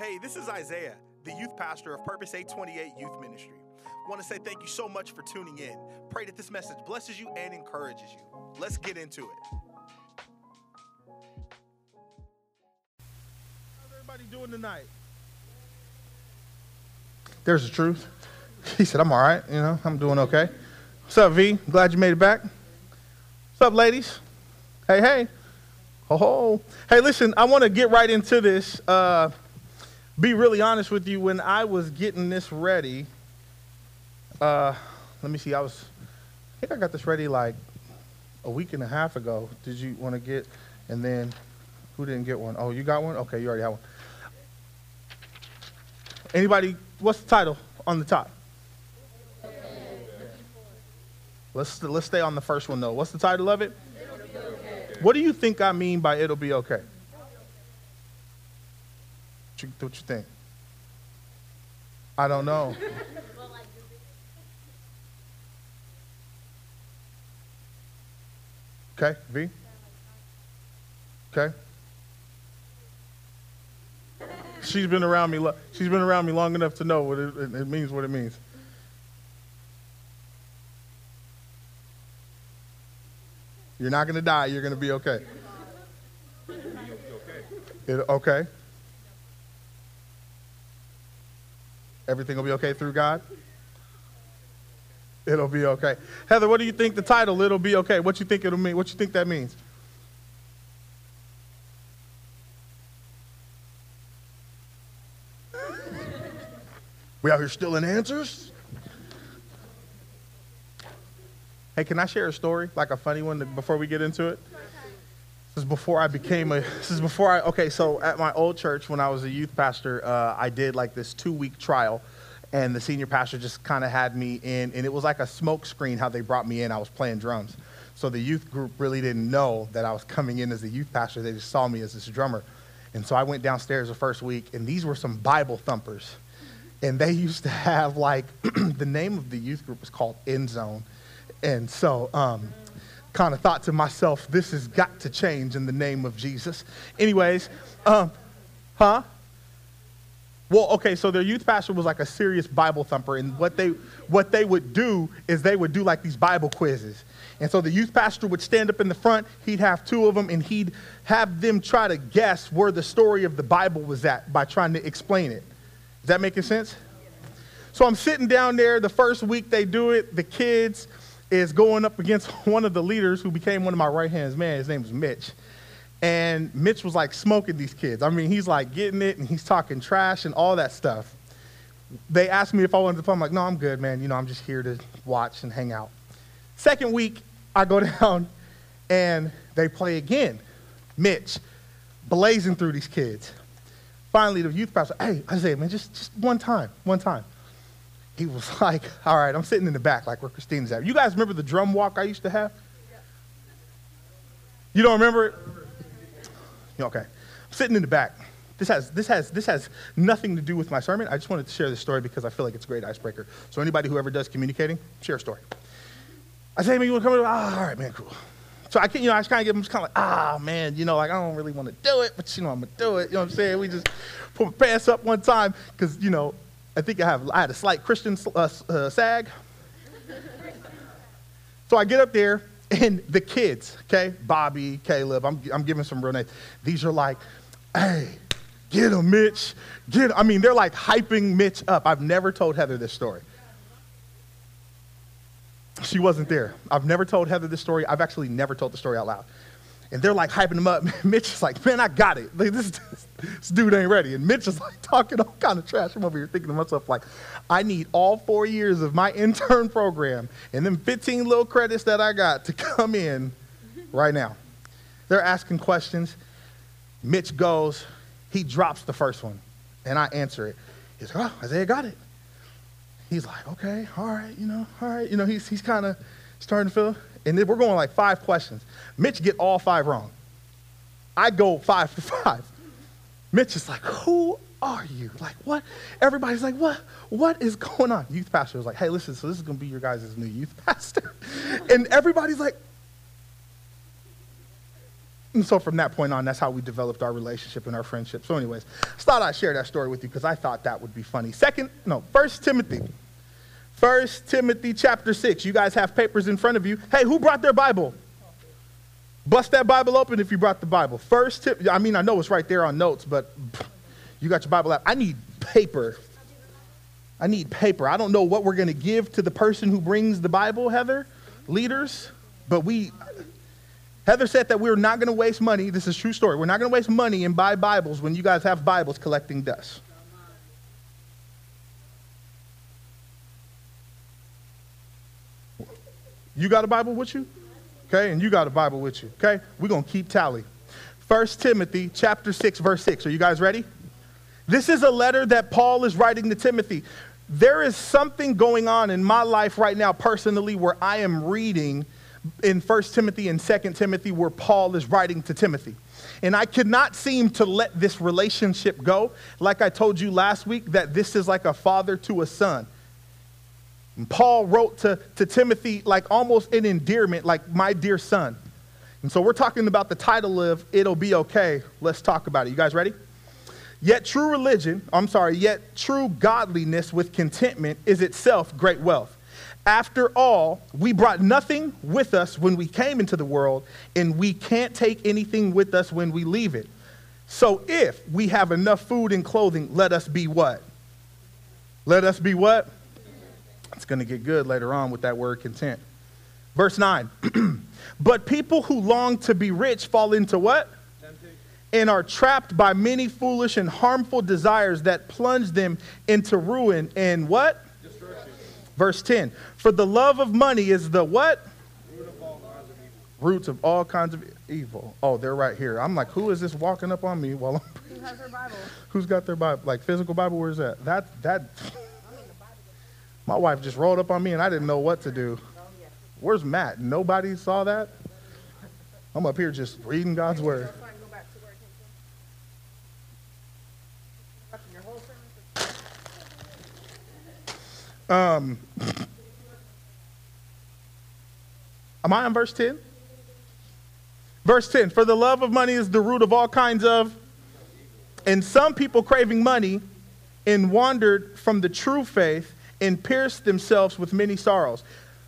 Hey, this is Isaiah, the youth pastor of Purpose 828 Youth Ministry. Want to say thank you so much for tuning in. Pray that this message blesses you and encourages you. Let's get into it. How's everybody doing tonight? There's the truth. He said, I'm all right, you know, I'm doing okay. What's up, V? Glad you made it back. What's up, ladies? Hey, hey. Ho, ho. Hey, listen, I want to get right into this. Uh, be really honest with you, when I was getting this ready, uh, let me see, I was, I think I got this ready like a week and a half ago. Did you want to get, and then who didn't get one? Oh, you got one? Okay, you already have one. Anybody, what's the title on the top? Let's, let's stay on the first one though. What's the title of it? Okay. What do you think I mean by it'll be okay? What you, what you think? I don't know. Okay, V? Okay. She's been around me. lo- She's been around me long enough to know what it, it, it means. What it means. You're not going to die. You're going to be okay. It, okay. Everything will be okay through God. It'll be okay. Heather, what do you think the title "It'll Be Okay"? What you think it'll mean? What you think that means? We out here still in answers? Hey, can I share a story, like a funny one, before we get into it? This is before I became a. This is before I. Okay, so at my old church, when I was a youth pastor, uh, I did like this two-week trial, and the senior pastor just kind of had me in, and it was like a smoke screen how they brought me in. I was playing drums, so the youth group really didn't know that I was coming in as a youth pastor. They just saw me as this drummer, and so I went downstairs the first week, and these were some Bible thumpers, and they used to have like the name of the youth group was called End Zone, and so. Um, kind of thought to myself, this has got to change in the name of Jesus. Anyways, um, huh? Well, okay, so their youth pastor was like a serious Bible thumper, and what they what they would do is they would do like these Bible quizzes. And so the youth pastor would stand up in the front, he'd have two of them, and he'd have them try to guess where the story of the Bible was at by trying to explain it. Is that making sense? So I'm sitting down there the first week they do it, the kids is going up against one of the leaders who became one of my right hands man. His name was Mitch. And Mitch was like smoking these kids. I mean, he's like getting it and he's talking trash and all that stuff. They asked me if I wanted to play. I'm like, no, I'm good, man. You know, I'm just here to watch and hang out. Second week, I go down and they play again. Mitch, blazing through these kids. Finally, the youth pastor, hey, I say, man, just, just one time, one time he was like, all right, I'm sitting in the back, like where Christine's at. You guys remember the drum walk I used to have? You don't remember it? Okay. I'm sitting in the back. This has, this, has, this has nothing to do with my sermon. I just wanted to share this story because I feel like it's a great icebreaker. So anybody who ever does communicating, share a story. I say, hey, man, you want to come? Ah, all right, man, cool. So I can't, you know, I just kind of give them kind of like, ah, man, you know, like I don't really want to do it, but you know, I'm gonna do it. You know what I'm saying? We just put my pants up one time because you know, I think I have I had a slight Christian uh, uh, sag. so I get up there and the kids, okay, Bobby, Caleb, I'm I'm giving some real names. These are like, hey, get him, Mitch, get. Him. I mean, they're like hyping Mitch up. I've never told Heather this story. She wasn't there. I've never told Heather this story. I've actually never told the story out loud. And they're like hyping him up. Mitch is like, man, I got it. Like, this, this dude ain't ready. And Mitch is like talking all kind of trash. I'm over here thinking to myself, like, I need all four years of my intern program and then 15 little credits that I got to come in right now. They're asking questions. Mitch goes, he drops the first one, and I answer it. He's like, oh, Isaiah got it. He's like, okay, all right, you know, all right. You know, he's, he's kind of starting feel. And then we're going like five questions. Mitch get all five wrong. I go five for five. Mitch is like, who are you? Like, what? Everybody's like, what? What is going on? Youth pastor was like, hey, listen, so this is going to be your guys' new youth pastor. and everybody's like, And so from that point on, that's how we developed our relationship and our friendship. So, anyways, I thought I'd share that story with you because I thought that would be funny. Second, no, First Timothy. First Timothy chapter 6. You guys have papers in front of you. Hey, who brought their Bible? Bust that Bible open if you brought the Bible. First tip, I mean, I know it's right there on notes, but you got your Bible out. I need paper. I need paper. I don't know what we're going to give to the person who brings the Bible, Heather, leaders, but we, Heather said that we're not going to waste money. This is true story. We're not going to waste money and buy Bibles when you guys have Bibles collecting dust. You got a Bible with you? Okay, and you got a Bible with you. Okay? We're going to keep tally. 1 Timothy chapter 6 verse 6. Are you guys ready? This is a letter that Paul is writing to Timothy. There is something going on in my life right now personally where I am reading in 1 Timothy and 2 Timothy where Paul is writing to Timothy. And I could not seem to let this relationship go. Like I told you last week, that this is like a father to a son. And Paul wrote to, to Timothy like almost an endearment, like my dear son. And so we're talking about the title of It'll Be Okay. Let's talk about it. You guys ready? Yet true religion, I'm sorry, yet true godliness with contentment is itself great wealth. After all, we brought nothing with us when we came into the world, and we can't take anything with us when we leave it. So if we have enough food and clothing, let us be what? Let us be what? It's going to get good later on with that word content. Verse 9. but people who long to be rich fall into what? Temptation. And are trapped by many foolish and harmful desires that plunge them into ruin and what? Destruction. Verse 10 For the love of money is the what? Root of all kinds of evil. Roots of all kinds of evil. Oh, they're right here. I'm like, who is this walking up on me while I'm. Who has their Bible? Who's got their Bible? Like physical Bible? Where's that? That, that. My wife just rolled up on me and I didn't know what to do. Where's Matt? Nobody saw that? I'm up here just reading God's word. Um, am I on verse 10? Verse 10 For the love of money is the root of all kinds of, and some people craving money and wandered from the true faith and pierced themselves with many sorrows.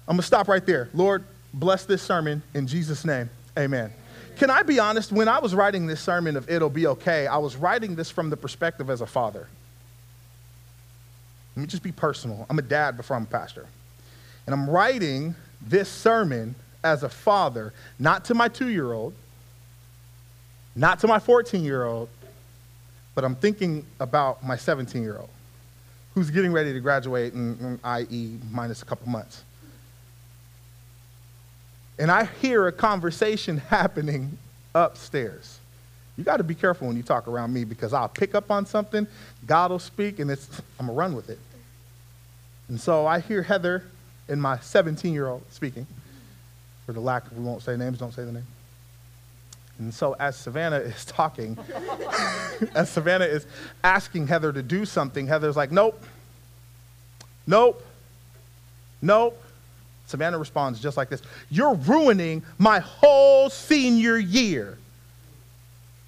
I'm going to stop right there. Lord, bless this sermon in Jesus' name. Amen. Can I be honest? When I was writing this sermon of It'll Be Okay, I was writing this from the perspective as a father. Let me just be personal. I'm a dad before I'm a pastor. And I'm writing this sermon as a father, not to my two year old, not to my 14 year old, but I'm thinking about my 17 year old who's getting ready to graduate in, IE minus a couple months. And I hear a conversation happening upstairs. You got to be careful when you talk around me because I'll pick up on something, God will speak, and it's, I'm going to run with it. And so I hear Heather and my 17 year old speaking. For the lack of, we won't say names, don't say the name. And so as Savannah is talking, as Savannah is asking Heather to do something, Heather's like, nope, nope, nope. Savannah responds just like this You're ruining my whole senior year.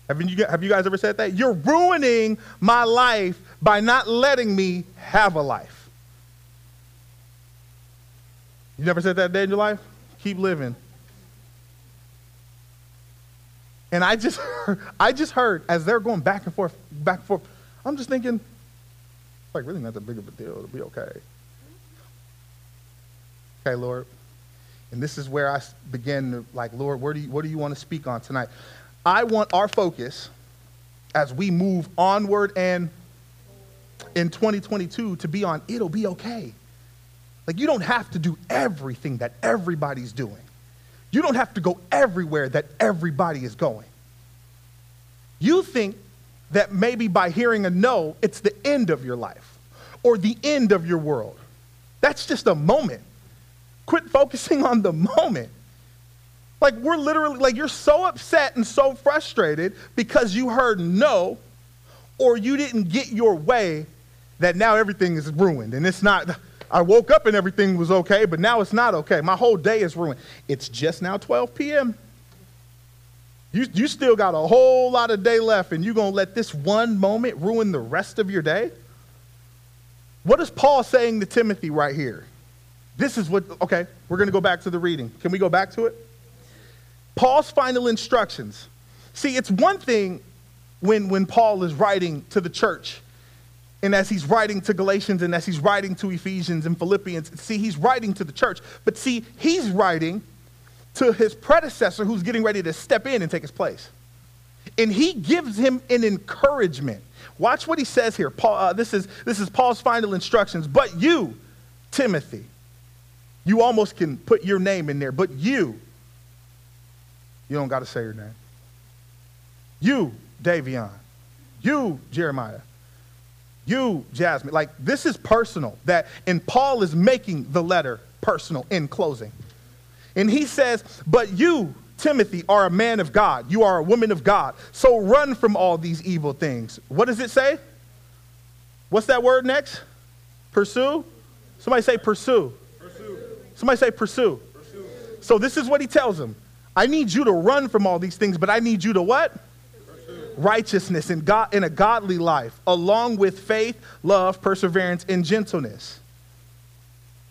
Have you, have you guys ever said that? You're ruining my life by not letting me have a life. You never said that day in your life? Keep living. And I just heard, I just heard as they're going back and forth, back and forth, I'm just thinking, like really not that big of a deal. It'll be okay. Okay, Lord. And this is where I begin to like, Lord, where do you, what do you want to speak on tonight? I want our focus as we move onward and in 2022 to be on it'll be okay. Like you don't have to do everything that everybody's doing. You don't have to go everywhere that everybody is going. You think that maybe by hearing a no, it's the end of your life or the end of your world. That's just a moment. Quit focusing on the moment. Like, we're literally, like, you're so upset and so frustrated because you heard no or you didn't get your way that now everything is ruined. And it's not, I woke up and everything was okay, but now it's not okay. My whole day is ruined. It's just now 12 p.m. You, you still got a whole lot of day left, and you're going to let this one moment ruin the rest of your day? What is Paul saying to Timothy right here? This is what, okay, we're going to go back to the reading. Can we go back to it? Paul's final instructions. See, it's one thing when, when Paul is writing to the church, and as he's writing to Galatians, and as he's writing to Ephesians and Philippians, see, he's writing to the church. But see, he's writing to his predecessor who's getting ready to step in and take his place. And he gives him an encouragement. Watch what he says here. Paul, uh, this, is, this is Paul's final instructions. But you, Timothy, you almost can put your name in there, but you, you don't got to say your name. You, Davion. You, Jeremiah. You, Jasmine. Like, this is personal. That, and Paul is making the letter personal in closing. And he says, But you, Timothy, are a man of God. You are a woman of God. So run from all these evil things. What does it say? What's that word next? Pursue? Somebody say pursue. pursue. Somebody say pursue. pursue. So this is what he tells them. I need you to run from all these things, but I need you to what? Righteousness and God in a godly life, along with faith, love, perseverance, and gentleness.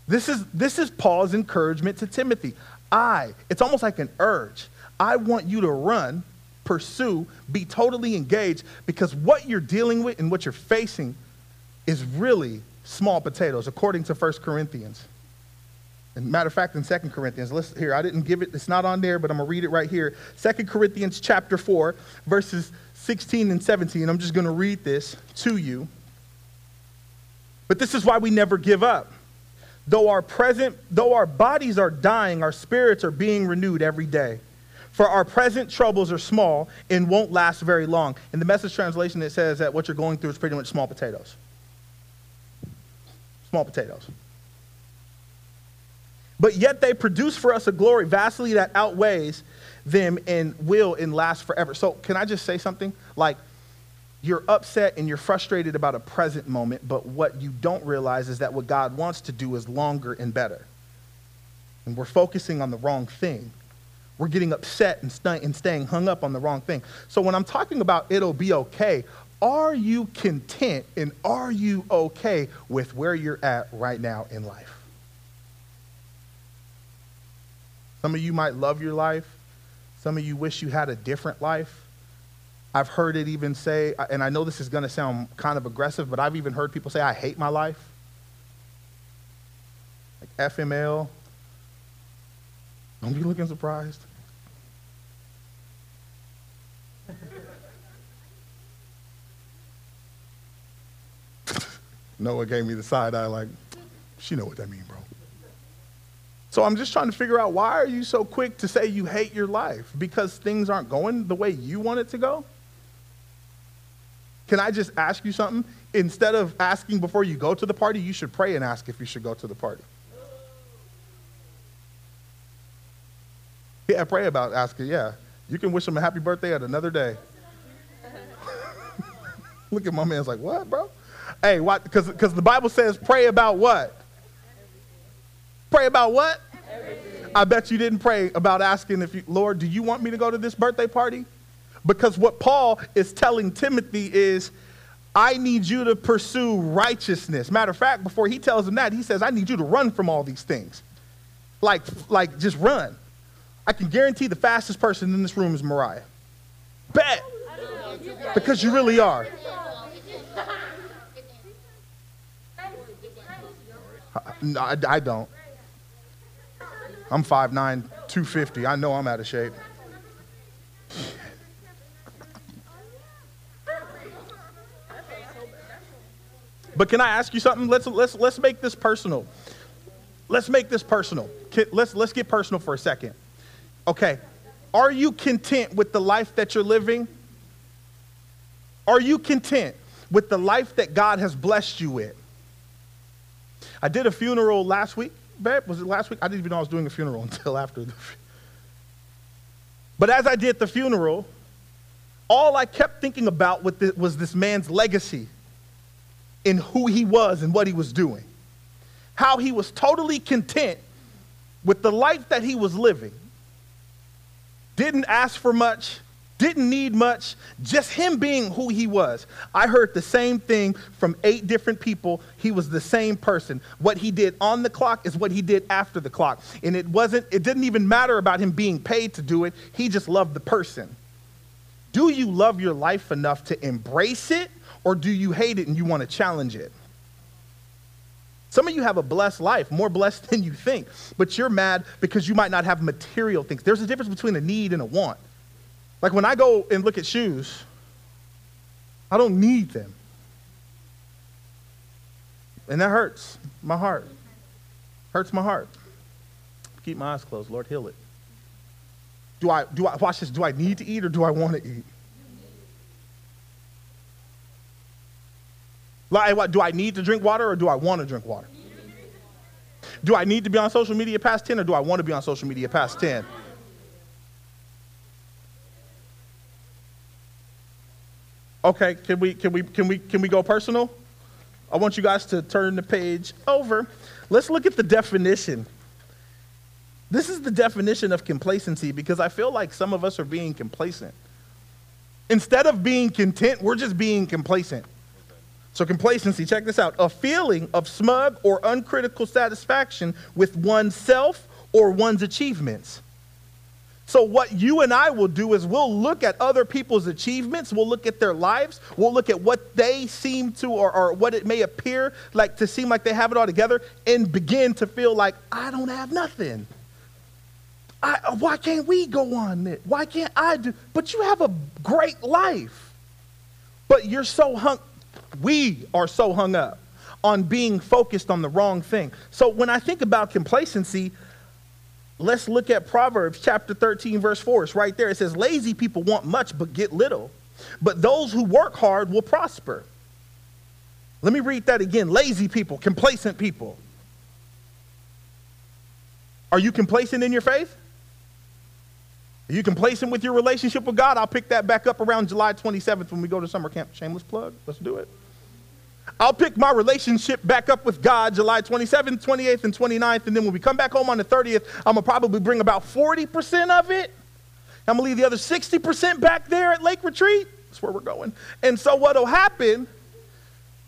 This is, this is Paul's encouragement to Timothy. I, it's almost like an urge. I want you to run, pursue, be totally engaged because what you're dealing with and what you're facing is really small potatoes, according to 1 Corinthians. Matter of fact, in 2 Corinthians, listen here, I didn't give it, it's not on there, but I'm gonna read it right here. 2 Corinthians chapter 4, verses 16 and 17. I'm just gonna read this to you. But this is why we never give up. Though our present, though our bodies are dying, our spirits are being renewed every day. For our present troubles are small and won't last very long. In the message translation, it says that what you're going through is pretty much small potatoes. Small potatoes. But yet they produce for us a glory vastly that outweighs them and will and last forever. So, can I just say something? Like, you're upset and you're frustrated about a present moment, but what you don't realize is that what God wants to do is longer and better. And we're focusing on the wrong thing. We're getting upset and, st- and staying hung up on the wrong thing. So when I'm talking about it'll be okay, are you content and are you okay with where you're at right now in life? Some of you might love your life. Some of you wish you had a different life. I've heard it even say, and I know this is going to sound kind of aggressive, but I've even heard people say, I hate my life. Like FML. Don't be looking surprised. Noah gave me the side eye like, she know what that means, bro. So I'm just trying to figure out why are you so quick to say you hate your life? Because things aren't going the way you want it to go? Can I just ask you something? Instead of asking before you go to the party, you should pray and ask if you should go to the party. Yeah, pray about asking. Yeah. You can wish them a happy birthday at another day. Look at my man's like, what, bro? Hey? Because the Bible says pray about what? Pray about what? Everything. I bet you didn't pray about asking if you, Lord, do you want me to go to this birthday party? Because what Paul is telling Timothy is, I need you to pursue righteousness. Matter of fact, before he tells him that, he says, I need you to run from all these things. Like, like just run. I can guarantee the fastest person in this room is Mariah. Bet. Because you really are. No, I, I don't. I'm 5'9, 250. I know I'm out of shape. But can I ask you something? Let's, let's, let's make this personal. Let's make this personal. Let's, let's get personal for a second. Okay. Are you content with the life that you're living? Are you content with the life that God has blessed you with? I did a funeral last week. Babe, was it last week? I didn't even know I was doing a funeral until after the. But as I did the funeral, all I kept thinking about was this man's legacy in who he was and what he was doing. How he was totally content with the life that he was living. Didn't ask for much, didn't need much, just him being who he was. I heard the same thing from eight different people. He was the same person. What he did on the clock is what he did after the clock. And it wasn't, it didn't even matter about him being paid to do it. He just loved the person. Do you love your life enough to embrace it, or do you hate it and you want to challenge it? Some of you have a blessed life, more blessed than you think, but you're mad because you might not have material things. There's a difference between a need and a want. Like when I go and look at shoes, I don't need them. And that hurts my heart. Hurts my heart. Keep my eyes closed. Lord, heal it. Do I, do I, watch this, do I need to eat or do I want to eat? Like, what, do I need to drink water or do I want to drink water? Do I need to be on social media past 10 or do I want to be on social media past 10? Okay, can we can we can we can we go personal? I want you guys to turn the page over. Let's look at the definition. This is the definition of complacency because I feel like some of us are being complacent. Instead of being content, we're just being complacent. So, complacency, check this out a feeling of smug or uncritical satisfaction with oneself or one's achievements. So, what you and I will do is we'll look at other people's achievements, we'll look at their lives, we'll look at what they seem to, or, or what it may appear like to seem like they have it all together, and begin to feel like, I don't have nothing. I, why can't we go on it? Why can't I do? But you have a great life. But you're so hung, we are so hung up on being focused on the wrong thing. So when I think about complacency, let's look at Proverbs chapter 13, verse 4. It's right there. It says, Lazy people want much but get little, but those who work hard will prosper. Let me read that again. Lazy people, complacent people. Are you complacent in your faith? Are you complacent with your relationship with God? I'll pick that back up around July 27th when we go to summer camp. Shameless plug. Let's do it. I'll pick my relationship back up with God July 27th, 28th, and 29th. And then when we come back home on the 30th, I'm going to probably bring about 40% of it. I'm going to leave the other 60% back there at Lake Retreat. That's where we're going. And so what will happen,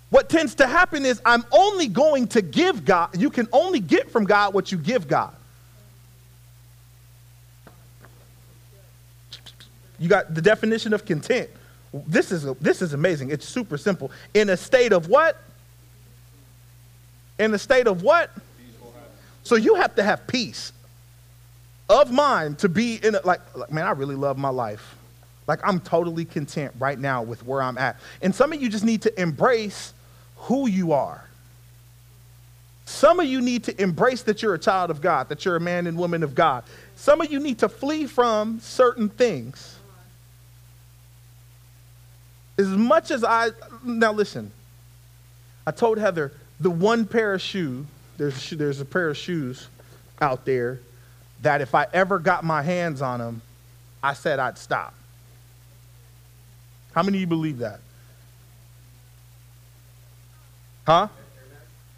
what tends to happen is I'm only going to give God, you can only get from God what you give God. You got the definition of content. This is, this is amazing. It's super simple. In a state of what? In a state of what? So you have to have peace of mind to be in a, like, like, man, I really love my life. Like, I'm totally content right now with where I'm at. And some of you just need to embrace who you are. Some of you need to embrace that you're a child of God, that you're a man and woman of God. Some of you need to flee from certain things as much as I, now listen, I told Heather the one pair of shoe, there's, there's a pair of shoes out there that if I ever got my hands on them, I said I'd stop. How many of you believe that? Huh?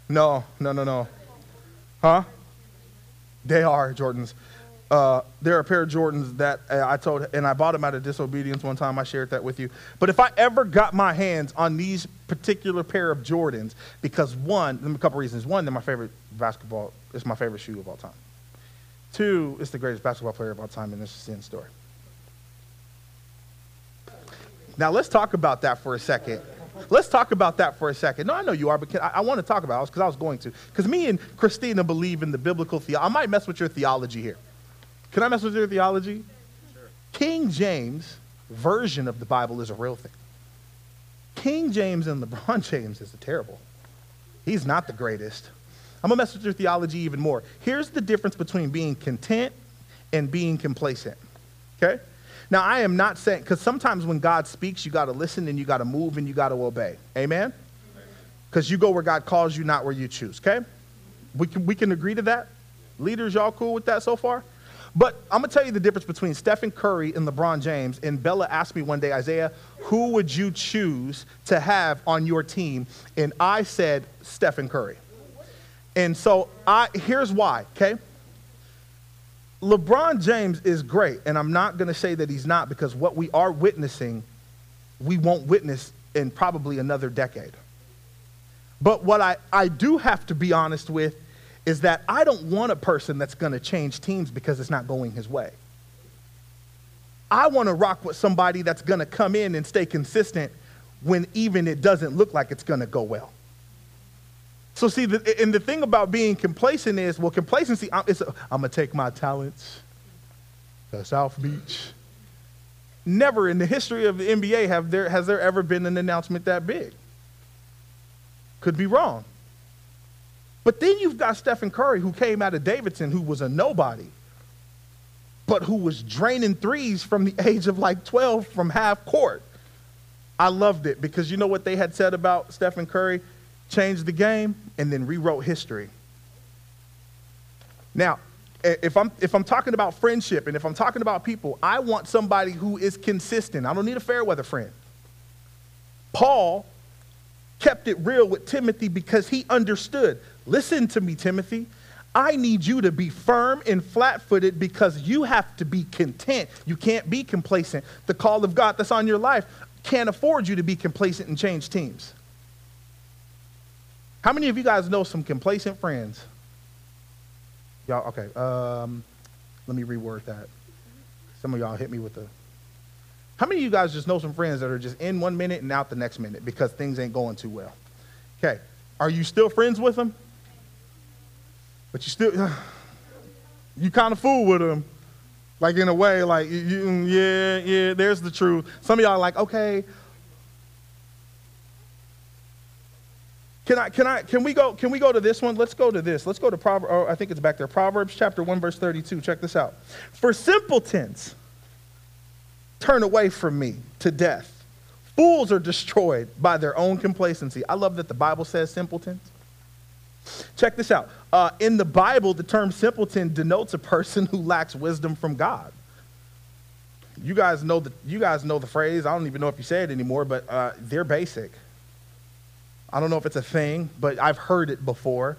No, no, no, no. Huh? They are Jordans. Uh, there are a pair of Jordans that uh, I told, and I bought them out of disobedience one time. I shared that with you. But if I ever got my hands on these particular pair of Jordans, because one, a couple reasons. One, they're my favorite basketball, it's my favorite shoe of all time. Two, it's the greatest basketball player of all time, and this is the end story. Now let's talk about that for a second. Let's talk about that for a second. No, I know you are, but I, I want to talk about it because I was going to. Because me and Christina believe in the biblical theology. I might mess with your theology here. Can I mess with your theology? Sure. King James version of the Bible is a real thing. King James and LeBron James is terrible. He's not the greatest. I'm to mess with your theology even more. Here's the difference between being content and being complacent. Okay? Now, I am not saying, because sometimes when God speaks, you got to listen and you got to move and you got to obey. Amen? Because you go where God calls you, not where you choose. Okay? We can, we can agree to that? Leaders, y'all cool with that so far? But I'm going to tell you the difference between Stephen Curry and LeBron James. And Bella asked me one day, Isaiah, who would you choose to have on your team? And I said, Stephen Curry. And so I, here's why, okay? LeBron James is great, and I'm not going to say that he's not because what we are witnessing, we won't witness in probably another decade. But what I, I do have to be honest with is that I don't want a person that's going to change teams because it's not going his way. I want to rock with somebody that's going to come in and stay consistent when even it doesn't look like it's going to go well. So see, the, and the thing about being complacent is, well, complacency, I'm, a, I'm gonna take my talents to South Beach. Never in the history of the NBA have there, has there ever been an announcement that big. Could be wrong. But then you've got Stephen Curry, who came out of Davidson, who was a nobody, but who was draining threes from the age of like 12 from half court. I loved it because you know what they had said about Stephen Curry? changed the game, and then rewrote history. Now, if I'm, if I'm talking about friendship and if I'm talking about people, I want somebody who is consistent. I don't need a fair weather friend. Paul kept it real with Timothy because he understood. Listen to me, Timothy. I need you to be firm and flat footed because you have to be content. You can't be complacent. The call of God that's on your life can't afford you to be complacent and change teams. How many of you guys know some complacent friends? Y'all, okay. Um, let me reword that. Some of y'all hit me with the. How many of you guys just know some friends that are just in one minute and out the next minute because things ain't going too well? Okay. Are you still friends with them? But you still, you kind of fool with them. Like in a way, like, you, mm, yeah, yeah, there's the truth. Some of y'all are like, okay, Can I, can I, can we go, can we go to this one? Let's go to this. Let's go to Proverbs, oh, I think it's back there. Proverbs chapter 1, verse 32. Check this out. For simpletons turn away from me to death. Fools are destroyed by their own complacency. I love that the Bible says simpletons. Check this out. Uh, in the Bible, the term simpleton denotes a person who lacks wisdom from God. You guys know the, you guys know the phrase. I don't even know if you say it anymore, but uh, they're basic. I don't know if it's a thing, but I've heard it before.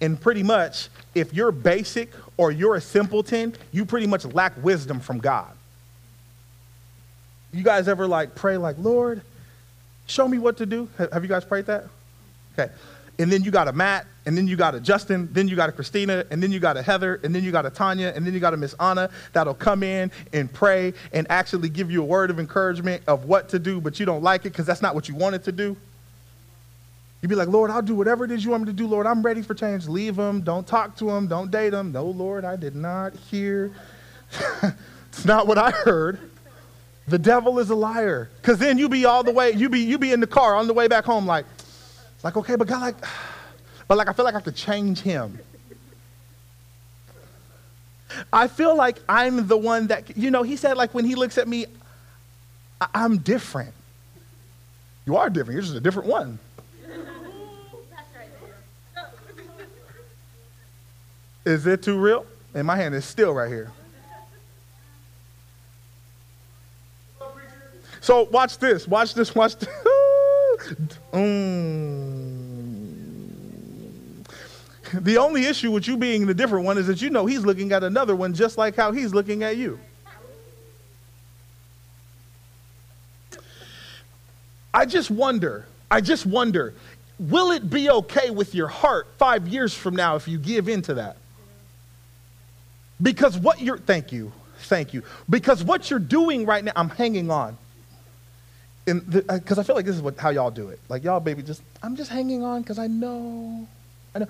And pretty much, if you're basic or you're a simpleton, you pretty much lack wisdom from God. You guys ever like pray like, Lord, show me what to do? Have you guys prayed that? Okay. And then you got a Matt, and then you got a Justin, then you got a Christina, and then you got a Heather, and then you got a Tanya, and then you got a Miss Anna that'll come in and pray and actually give you a word of encouragement of what to do, but you don't like it because that's not what you wanted to do. You'd be like, Lord, I'll do whatever it is you want me to do, Lord. I'm ready for change. Leave them. Don't talk to them. Don't date them. No, Lord, I did not hear. it's not what I heard. The devil is a liar. Because then you be all the way, you be you be in the car on the way back home, like, like, okay, but God, like, but like I feel like I could change him. I feel like I'm the one that, you know, he said, like, when he looks at me, I'm different. You are different. You're just a different one. Is it too real? And my hand is still right here. So watch this. Watch this. Watch this. mm. The only issue with you being the different one is that you know he's looking at another one just like how he's looking at you. I just wonder, I just wonder, will it be okay with your heart five years from now if you give in to that? Because what you're, thank you, thank you. Because what you're doing right now, I'm hanging on. Because uh, I feel like this is what, how y'all do it. Like, y'all, baby, just, I'm just hanging on because I know, I know.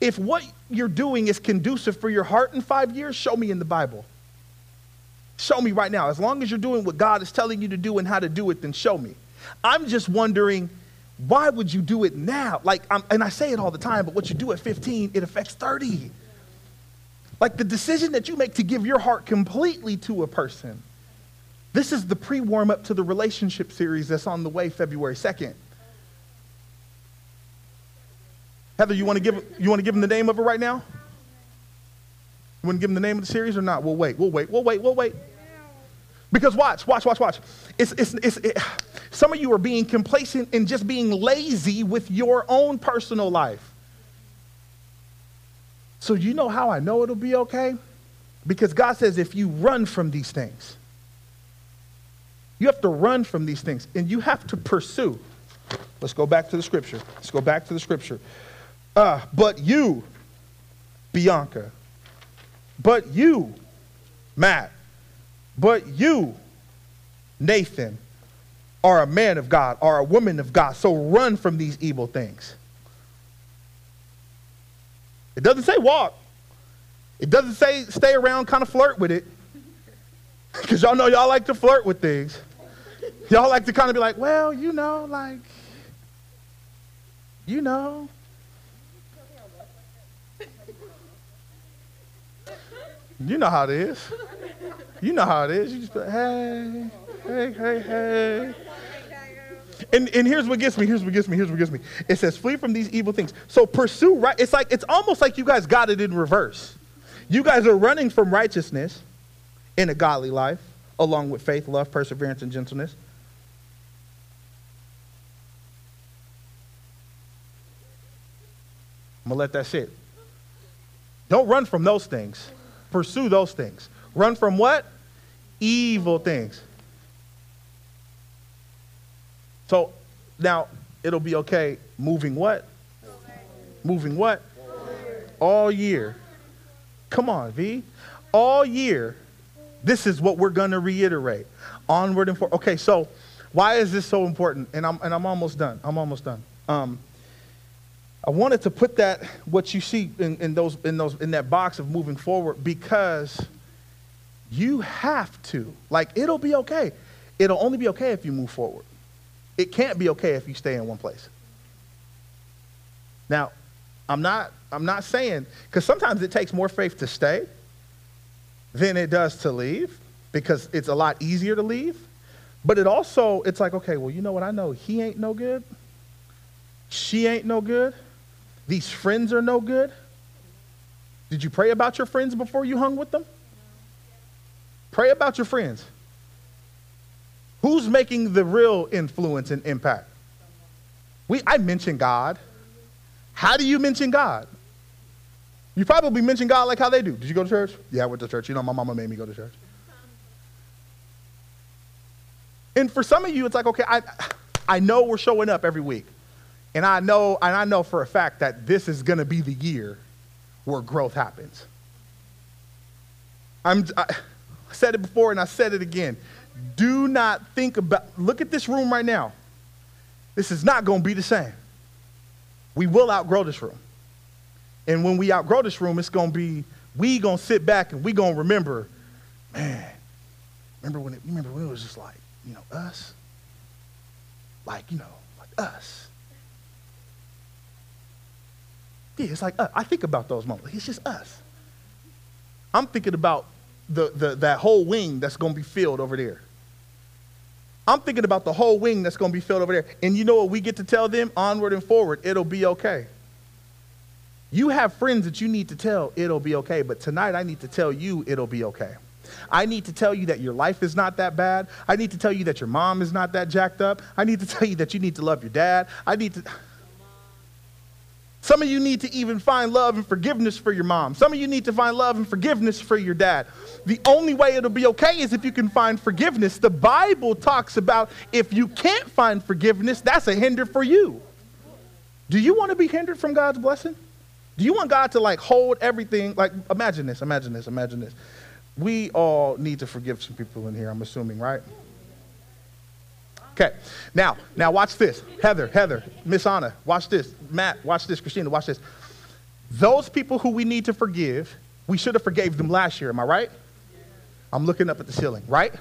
If what you're doing is conducive for your heart in five years, show me in the Bible. Show me right now. As long as you're doing what God is telling you to do and how to do it, then show me. I'm just wondering, why would you do it now? Like, I'm, and I say it all the time, but what you do at 15, it affects 30. Like the decision that you make to give your heart completely to a person. This is the pre warm up to the relationship series that's on the way February 2nd. Heather, you want to give you want to give him the name of it right now? You want to give him the name of the series or not? We'll wait. We'll wait. We'll wait. We'll wait. Because watch, watch, watch, watch. It's, it's, it's, it, some of you are being complacent and just being lazy with your own personal life. So you know how I know it'll be okay? Because God says if you run from these things, you have to run from these things and you have to pursue. Let's go back to the scripture. Let's go back to the scripture. Uh, but you, Bianca, but you, Matt, but you, Nathan, are a man of God, are a woman of God. So run from these evil things. It doesn't say walk. It doesn't say stay around, kind of flirt with it. Because y'all know y'all like to flirt with things. Y'all like to kind of be like, well, you know, like, you know. You know how it is. You know how it is. You just like, hey, hey, hey, hey. And, and here's what gets me, here's what gets me, here's what gets me. It says, flee from these evil things. So pursue right. It's like, it's almost like you guys got it in reverse. You guys are running from righteousness in a godly life, along with faith, love, perseverance, and gentleness. I'm to let that sit. Don't run from those things. Pursue those things. Run from what? Evil things. So now it'll be okay moving what? Moving what? All year. Come on, V. All year. This is what we're going to reiterate. Onward and forward. Okay, so why is this so important? And I'm, and I'm almost done. I'm almost done. Um, I wanted to put that, what you see in, in, those, in, those, in that box of moving forward, because you have to. Like, it'll be okay. It'll only be okay if you move forward. It can't be okay if you stay in one place. Now, I'm not, I'm not saying, because sometimes it takes more faith to stay than it does to leave, because it's a lot easier to leave. But it also, it's like, okay, well, you know what? I know he ain't no good. She ain't no good. These friends are no good. Did you pray about your friends before you hung with them? Pray about your friends. Who's making the real influence and impact? We, I mention God. How do you mention God? You probably mention God like how they do. Did you go to church? Yeah, I went to church. You know, my mama made me go to church. And for some of you, it's like, okay, I, I know we're showing up every week. And I know, and I know for a fact that this is going to be the year where growth happens. I'm, I said it before and I said it again. Do not think about, look at this room right now. This is not going to be the same. We will outgrow this room. And when we outgrow this room, it's going to be, we going to sit back and we going to remember, man, remember when it, remember when it was just like, you know, us? Like, you know, like us. Yeah, it's like, uh, I think about those moments. It's just us. I'm thinking about the, the, that whole wing that's going to be filled over there. I'm thinking about the whole wing that's going to be filled over there. And you know what we get to tell them? Onward and forward. It'll be okay. You have friends that you need to tell it'll be okay. But tonight I need to tell you it'll be okay. I need to tell you that your life is not that bad. I need to tell you that your mom is not that jacked up. I need to tell you that you need to love your dad. I need to. Some of you need to even find love and forgiveness for your mom. Some of you need to find love and forgiveness for your dad. The only way it'll be okay is if you can find forgiveness. The Bible talks about if you can't find forgiveness, that's a hinder for you. Do you want to be hindered from God's blessing? Do you want God to like hold everything? Like, imagine this, imagine this, imagine this. We all need to forgive some people in here, I'm assuming, right? Okay, now, now watch this. Heather, Heather, Miss Anna, watch this. Matt, watch this. Christina, watch this. Those people who we need to forgive, we should have forgave them last year. Am I right? I'm looking up at the ceiling, right?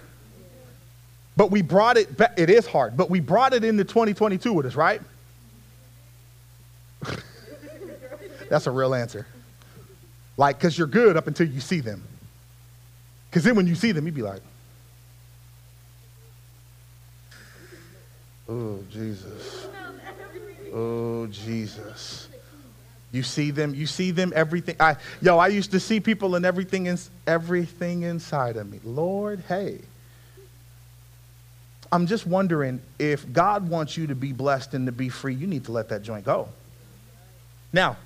But we brought it back. It is hard, but we brought it into 2022 with us, right? That's a real answer. Like, because you're good up until you see them. Because then when you see them, you'd be like, Oh, Jesus. Oh, Jesus. You see them, you see them, everything. I, yo, I used to see people and everything, in, everything inside of me. Lord, hey. I'm just wondering if God wants you to be blessed and to be free, you need to let that joint go. Now,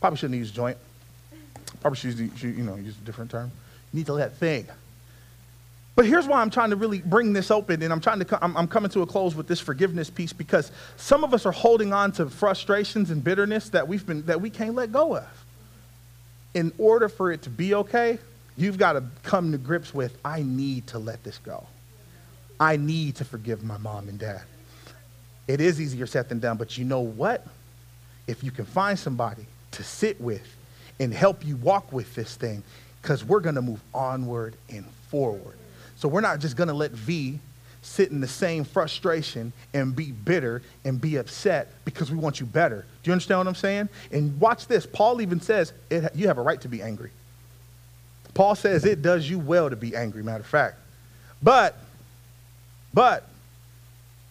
probably shouldn't use joint. Probably should she, you know, use a different term. You need to let thing. But here's why I'm trying to really bring this open, and I'm trying to, I'm, I'm coming to a close with this forgiveness piece because some of us are holding on to frustrations and bitterness that we've been, that we can't let go of. In order for it to be okay, you've got to come to grips with, I need to let this go. I need to forgive my mom and dad. It is easier said than done, but you know what? If you can find somebody to sit with and help you walk with this thing, because we're going to move onward and forward. So we're not just going to let V sit in the same frustration and be bitter and be upset because we want you better. Do you understand what I'm saying? And watch this. Paul even says it, you have a right to be angry. Paul says it does you well to be angry, matter of fact. But, but,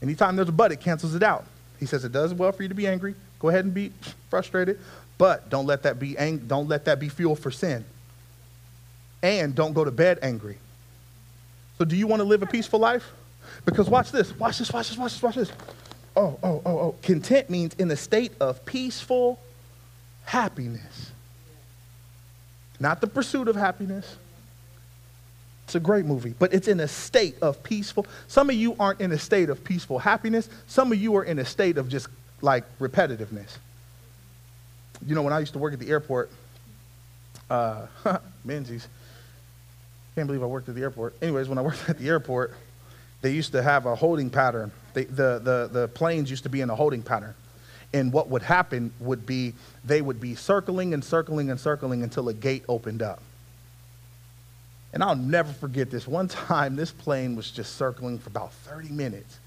anytime there's a but, it cancels it out. He says it does well for you to be angry. Go ahead and be frustrated, but don't let that be ang- don't let that be fuel for sin. And don't go to bed angry. So, do you want to live a peaceful life? Because watch this, watch this, watch this, watch this, watch this. Oh, oh, oh, oh. Content means in a state of peaceful happiness, not the pursuit of happiness. It's a great movie, but it's in a state of peaceful. Some of you aren't in a state of peaceful happiness. Some of you are in a state of just like repetitiveness. You know, when I used to work at the airport, uh, Menzies, can't believe I worked at the airport. Anyways, when I worked at the airport, they used to have a holding pattern. They, the, the, the planes used to be in a holding pattern. And what would happen would be they would be circling and circling and circling until a gate opened up. And I'll never forget this. One time, this plane was just circling for about 30 minutes.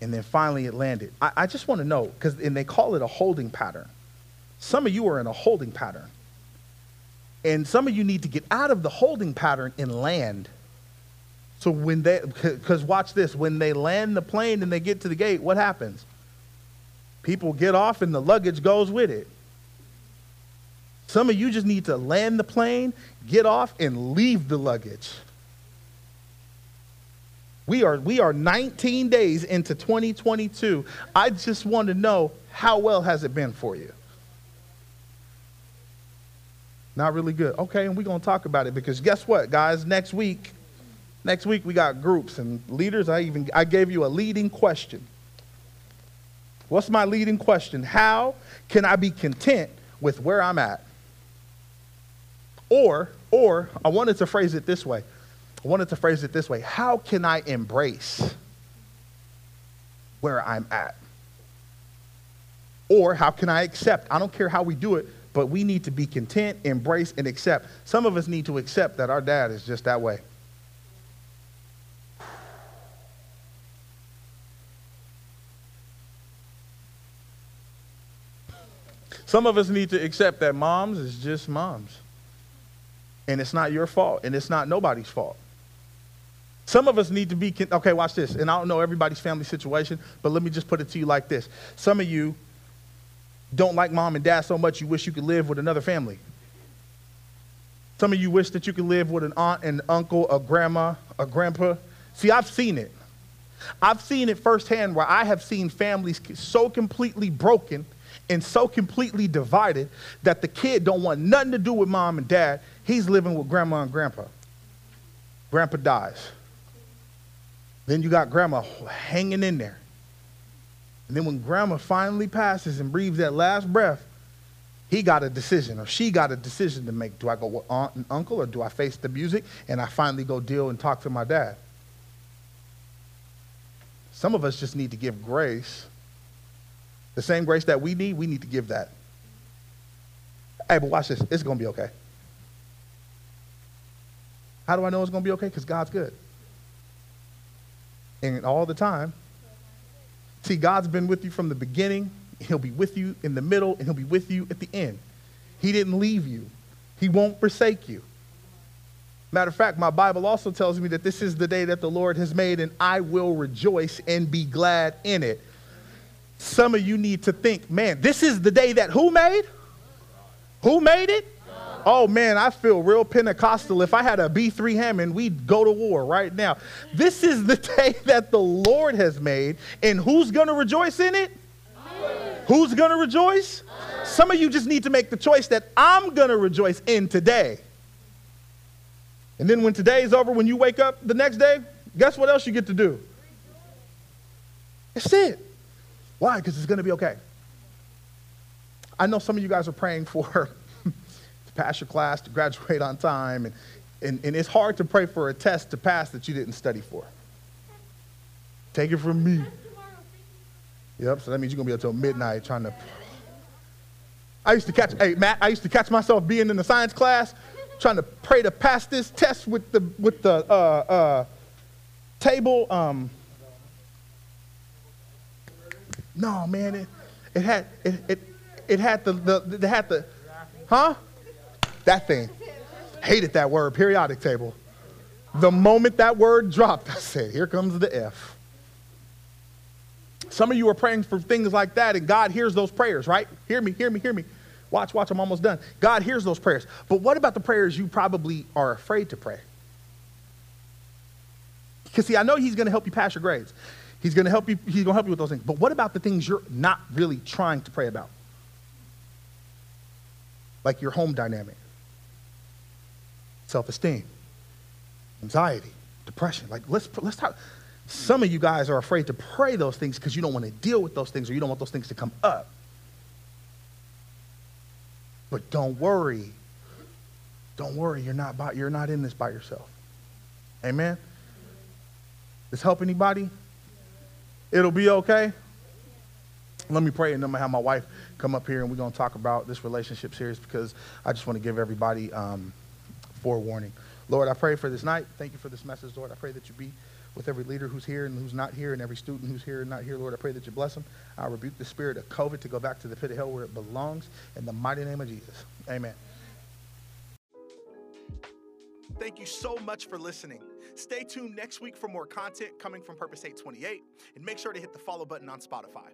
And then finally it landed. I, I just want to know, because and they call it a holding pattern. Some of you are in a holding pattern. And some of you need to get out of the holding pattern and land. So when they, because watch this, when they land the plane and they get to the gate, what happens? People get off and the luggage goes with it. Some of you just need to land the plane, get off, and leave the luggage. We are, we are 19 days into 2022. I just want to know how well has it been for you? Not really good. Okay, and we're going to talk about it because guess what, guys? Next week, next week we got groups and leaders. I even I gave you a leading question. What's my leading question? How can I be content with where I'm at? Or, or I wanted to phrase it this way. I wanted to phrase it this way. How can I embrace where I'm at? Or how can I accept? I don't care how we do it, but we need to be content, embrace, and accept. Some of us need to accept that our dad is just that way. Some of us need to accept that moms is just moms. And it's not your fault, and it's not nobody's fault. Some of us need to be, okay, watch this. And I don't know everybody's family situation, but let me just put it to you like this. Some of you don't like mom and dad so much you wish you could live with another family. Some of you wish that you could live with an aunt and uncle, a grandma, a grandpa. See, I've seen it. I've seen it firsthand where I have seen families so completely broken and so completely divided that the kid don't want nothing to do with mom and dad. He's living with grandma and grandpa. Grandpa dies. Then you got grandma hanging in there. And then when grandma finally passes and breathes that last breath, he got a decision or she got a decision to make. Do I go with aunt and uncle or do I face the music and I finally go deal and talk to my dad? Some of us just need to give grace. The same grace that we need, we need to give that. Hey, but watch this. It's going to be okay. How do I know it's going to be okay? Because God's good. And all the time, See, God's been with you from the beginning, He'll be with you in the middle, and He'll be with you at the end. He didn't leave you, He won't forsake you. Matter of fact, my Bible also tells me that this is the day that the Lord has made, and I will rejoice and be glad in it. Some of you need to think, man, this is the day that who made? Who made it? Oh man, I feel real Pentecostal. If I had a B3 Hammond, we'd go to war right now. This is the day that the Lord has made, and who's going to rejoice in it? Who's going to rejoice? Some of you just need to make the choice that I'm going to rejoice in today. And then when today is over, when you wake up the next day, guess what else you get to do? That's it. Why? Because it's going to be okay. I know some of you guys are praying for to pass your class, to graduate on time, and, and, and it's hard to pray for a test to pass that you didn't study for. Take it from me. Yep, so that means you're going to be up till midnight trying to. I used to catch, hey, Matt, I used to catch myself being in the science class trying to pray to pass this test with the, with the uh, uh, table. Um, no, man, it, it had, it, it, it had the, the, it had the, huh? That thing. Hated that word, periodic table. The moment that word dropped, I said, here comes the F. Some of you are praying for things like that, and God hears those prayers, right? Hear me, hear me, hear me. Watch, watch, I'm almost done. God hears those prayers. But what about the prayers you probably are afraid to pray? Because, see, I know He's going to help you pass your grades. He's going to help you, He's going to help you with those things. But what about the things you're not really trying to pray about? Like your home dynamic, self esteem, anxiety, depression. Like, let's, let's talk. Some of you guys are afraid to pray those things because you don't want to deal with those things or you don't want those things to come up. But don't worry. Don't worry, you're not, by, you're not in this by yourself. Amen? This help anybody? It'll be okay? Let me pray, and then I'm going to have my wife come up here, and we're going to talk about this relationship series because I just want to give everybody um, forewarning. Lord, I pray for this night. Thank you for this message, Lord. I pray that you be with every leader who's here and who's not here, and every student who's here and not here. Lord, I pray that you bless them. I rebuke the spirit of COVID to go back to the pit of hell where it belongs. In the mighty name of Jesus. Amen. Thank you so much for listening. Stay tuned next week for more content coming from Purpose 828, and make sure to hit the follow button on Spotify.